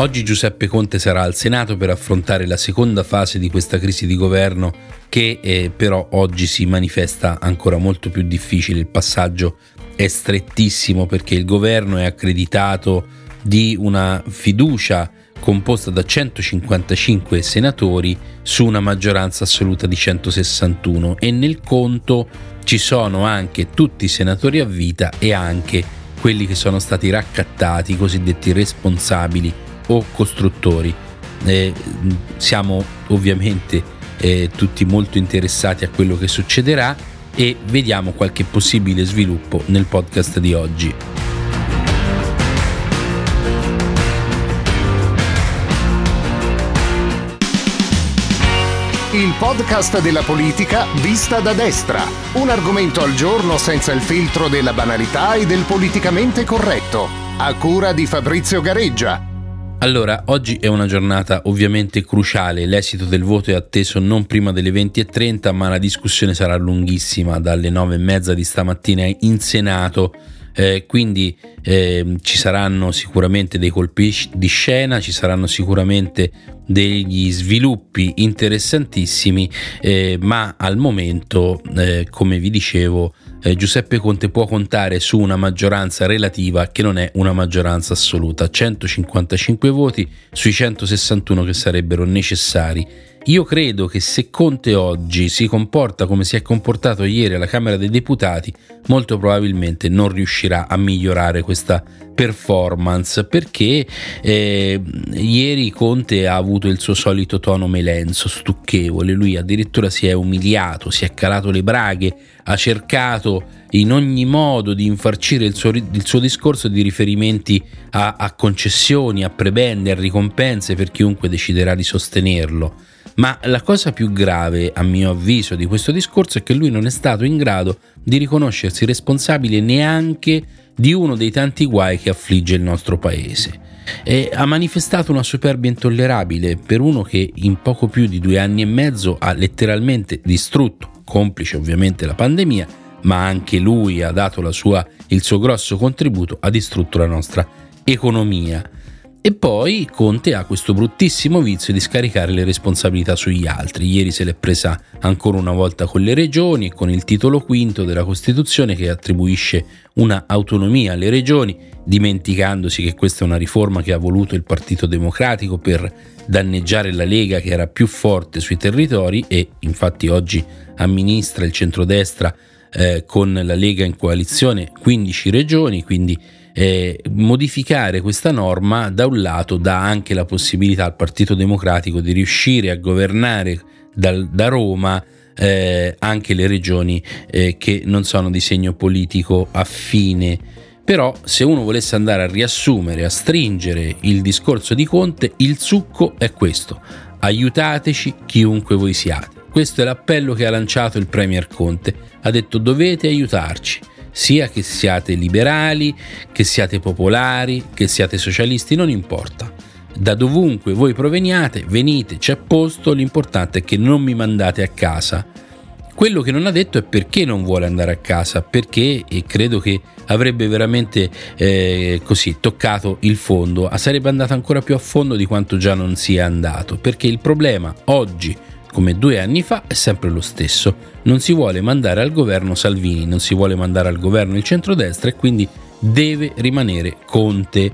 Oggi Giuseppe Conte sarà al Senato per affrontare la seconda fase di questa crisi di governo che eh, però oggi si manifesta ancora molto più difficile. Il passaggio è strettissimo perché il governo è accreditato di una fiducia composta da 155 senatori su una maggioranza assoluta di 161 e nel conto ci sono anche tutti i senatori a vita e anche quelli che sono stati raccattati, i cosiddetti responsabili o costruttori. Eh, siamo ovviamente eh, tutti molto interessati a quello che succederà e vediamo qualche possibile sviluppo nel podcast di oggi. Il podcast della politica vista da destra. Un argomento al giorno senza il filtro della banalità e del politicamente corretto. A cura di Fabrizio Gareggia allora, oggi è una giornata ovviamente cruciale, l'esito del voto è atteso non prima delle 20.30, ma la discussione sarà lunghissima dalle 9.30 di stamattina in Senato. Eh, quindi eh, ci saranno sicuramente dei colpi di scena, ci saranno sicuramente degli sviluppi interessantissimi, eh, ma al momento, eh, come vi dicevo, eh, Giuseppe Conte può contare su una maggioranza relativa che non è una maggioranza assoluta, 155 voti sui 161 che sarebbero necessari io credo che se Conte oggi si comporta come si è comportato ieri alla Camera dei Deputati, molto probabilmente non riuscirà a migliorare questa performance perché eh, ieri Conte ha avuto il suo solito tono melenzo, stucchevole, lui addirittura si è umiliato, si è calato le braghe, ha cercato in ogni modo di infarcire il suo, il suo discorso di riferimenti a, a concessioni, a prebende, a ricompense per chiunque deciderà di sostenerlo. Ma la cosa più grave, a mio avviso, di questo discorso è che lui non è stato in grado di riconoscersi responsabile neanche di uno dei tanti guai che affligge il nostro paese. E ha manifestato una superbia intollerabile per uno che in poco più di due anni e mezzo ha letteralmente distrutto, complice ovviamente la pandemia, ma anche lui ha dato sua, il suo grosso contributo, ha distrutto la nostra economia. E poi Conte ha questo bruttissimo vizio di scaricare le responsabilità sugli altri. Ieri se l'è presa ancora una volta con le regioni e con il titolo quinto della Costituzione che attribuisce una autonomia alle regioni, dimenticandosi che questa è una riforma che ha voluto il Partito Democratico per danneggiare la Lega che era più forte sui territori e infatti oggi amministra il centrodestra eh, con la Lega in coalizione 15 regioni, quindi eh, modificare questa norma da un lato dà anche la possibilità al Partito Democratico di riuscire a governare dal, da Roma eh, anche le regioni eh, che non sono di segno politico affine. Però se uno volesse andare a riassumere, a stringere il discorso di Conte, il succo è questo. Aiutateci chiunque voi siate. Questo è l'appello che ha lanciato il Premier Conte. Ha detto dovete aiutarci sia che siate liberali, che siate popolari, che siate socialisti, non importa. Da dovunque voi proveniate, venite, c'è posto, l'importante è che non mi mandate a casa. Quello che non ha detto è perché non vuole andare a casa, perché e credo che avrebbe veramente eh, così toccato il fondo, sarebbe andato ancora più a fondo di quanto già non sia andato, perché il problema oggi come due anni fa, è sempre lo stesso. Non si vuole mandare al governo Salvini, non si vuole mandare al governo il centrodestra e quindi deve rimanere Conte.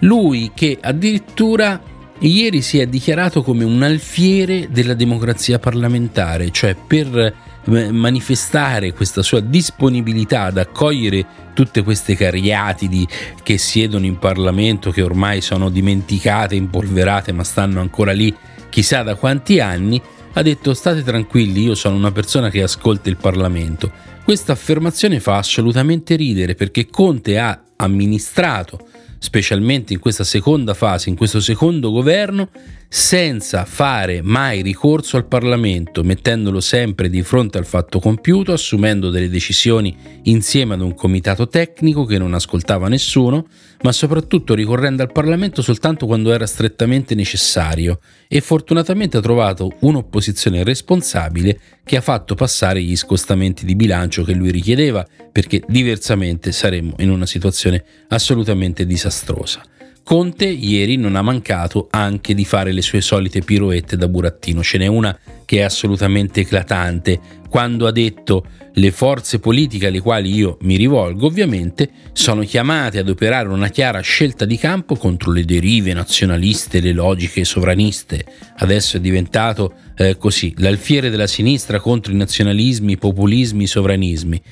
Lui che addirittura ieri si è dichiarato come un alfiere della democrazia parlamentare, cioè per eh, manifestare questa sua disponibilità ad accogliere tutte queste cariatidi che siedono in Parlamento, che ormai sono dimenticate, impolverate, ma stanno ancora lì chissà da quanti anni, ha detto state tranquilli, io sono una persona che ascolta il Parlamento. Questa affermazione fa assolutamente ridere perché Conte ha amministrato specialmente in questa seconda fase, in questo secondo governo, senza fare mai ricorso al Parlamento, mettendolo sempre di fronte al fatto compiuto, assumendo delle decisioni insieme ad un comitato tecnico che non ascoltava nessuno, ma soprattutto ricorrendo al Parlamento soltanto quando era strettamente necessario e fortunatamente ha trovato un'opposizione responsabile che ha fatto passare gli scostamenti di bilancio che lui richiedeva, perché diversamente saremmo in una situazione assolutamente disastrosa. Conte ieri non ha mancato anche di fare le sue solite piroette da burattino. Ce n'è una che è assolutamente eclatante, quando ha detto le forze politiche alle quali io mi rivolgo ovviamente sono chiamate ad operare una chiara scelta di campo contro le derive nazionaliste, le logiche sovraniste. Adesso è diventato eh, così, l'alfiere della sinistra contro i nazionalismi, i populismi, i sovranismi.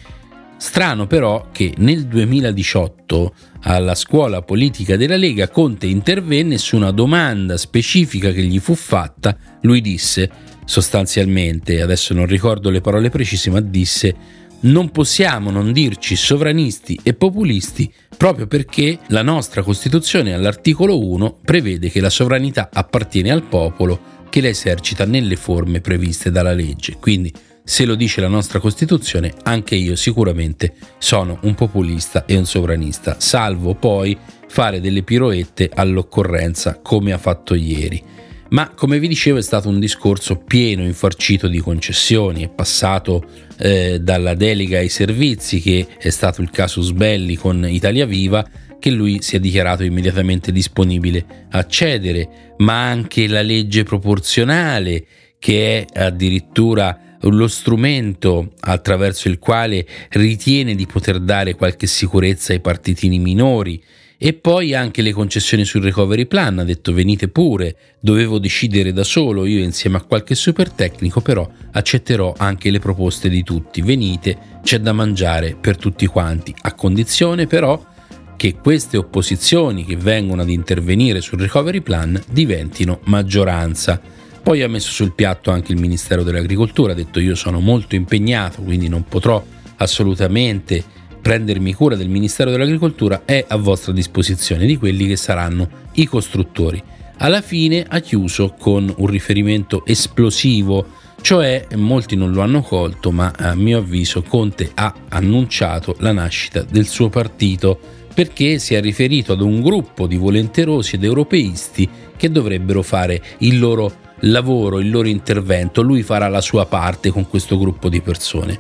Strano però che nel 2018 alla scuola politica della Lega Conte intervenne su una domanda specifica che gli fu fatta. Lui disse sostanzialmente, adesso non ricordo le parole precise, ma disse non possiamo non dirci sovranisti e populisti proprio perché la nostra Costituzione all'articolo 1 prevede che la sovranità appartiene al popolo che la esercita nelle forme previste dalla legge. Quindi se lo dice la nostra Costituzione, anche io sicuramente sono un populista e un sovranista, salvo poi fare delle piroette all'occorrenza come ha fatto ieri. Ma come vi dicevo è stato un discorso pieno, infarcito di concessioni, è passato eh, dalla delega ai servizi, che è stato il casus belli con Italia Viva, che lui si è dichiarato immediatamente disponibile a cedere, ma anche la legge proporzionale, che è addirittura lo strumento attraverso il quale ritiene di poter dare qualche sicurezza ai partitini minori. E poi anche le concessioni sul recovery plan, ha detto venite pure, dovevo decidere da solo io insieme a qualche super tecnico, però accetterò anche le proposte di tutti, venite, c'è da mangiare per tutti quanti, a condizione però che queste opposizioni che vengono ad intervenire sul recovery plan diventino maggioranza. Poi ha messo sul piatto anche il Ministero dell'Agricoltura, ha detto io sono molto impegnato, quindi non potrò assolutamente prendermi cura del Ministero dell'Agricoltura, è a vostra disposizione di quelli che saranno i costruttori. Alla fine ha chiuso con un riferimento esplosivo, cioè molti non lo hanno colto, ma a mio avviso Conte ha annunciato la nascita del suo partito perché si è riferito ad un gruppo di volenterosi ed europeisti che dovrebbero fare il loro lavoro, il loro intervento, lui farà la sua parte con questo gruppo di persone.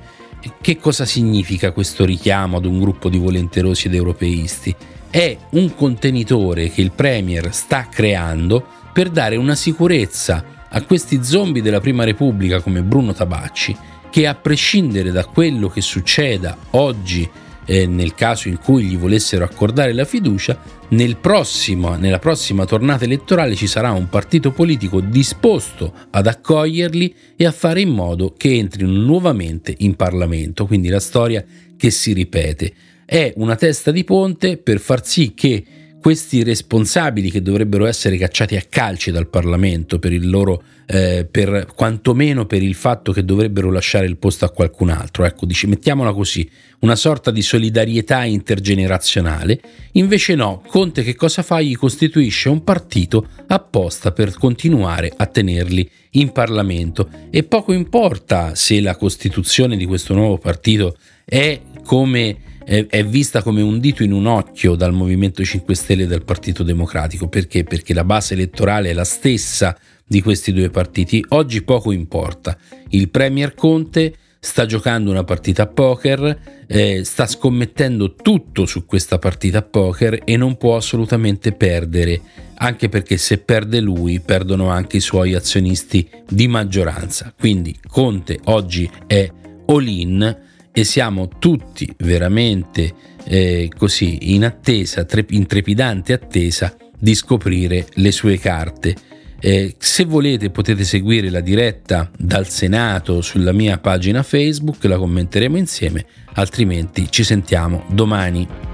Che cosa significa questo richiamo ad un gruppo di volenterosi ed europeisti? È un contenitore che il Premier sta creando per dare una sicurezza a questi zombie della Prima Repubblica come Bruno Tabacci, che a prescindere da quello che succeda oggi eh, nel caso in cui gli volessero accordare la fiducia, nel prossimo, nella prossima tornata elettorale ci sarà un partito politico disposto ad accoglierli e a fare in modo che entrino nuovamente in Parlamento. Quindi la storia che si ripete è una testa di ponte per far sì che questi responsabili che dovrebbero essere cacciati a calci dal Parlamento per il loro, eh, per, quantomeno per il fatto che dovrebbero lasciare il posto a qualcun altro, ecco, dici, mettiamola così, una sorta di solidarietà intergenerazionale, invece no, Conte che cosa fa? Gli costituisce un partito apposta per continuare a tenerli in Parlamento. E poco importa se la costituzione di questo nuovo partito è come è, vista come un dito in un occhio dal Movimento 5 Stelle e dal Partito Democratico. Perché? Perché la base elettorale è la stessa di questi due partiti. Oggi poco importa. Il Premier Conte sta giocando una partita a poker, eh, sta scommettendo tutto su questa partita a poker e non può assolutamente perdere, anche perché se perde lui perdono anche i suoi azionisti di maggioranza. Quindi Conte oggi è all in e siamo tutti veramente eh, così in attesa, tre, in trepidante attesa di scoprire le sue carte. Eh, se volete potete seguire la diretta dal Senato sulla mia pagina Facebook, la commenteremo insieme, altrimenti ci sentiamo domani.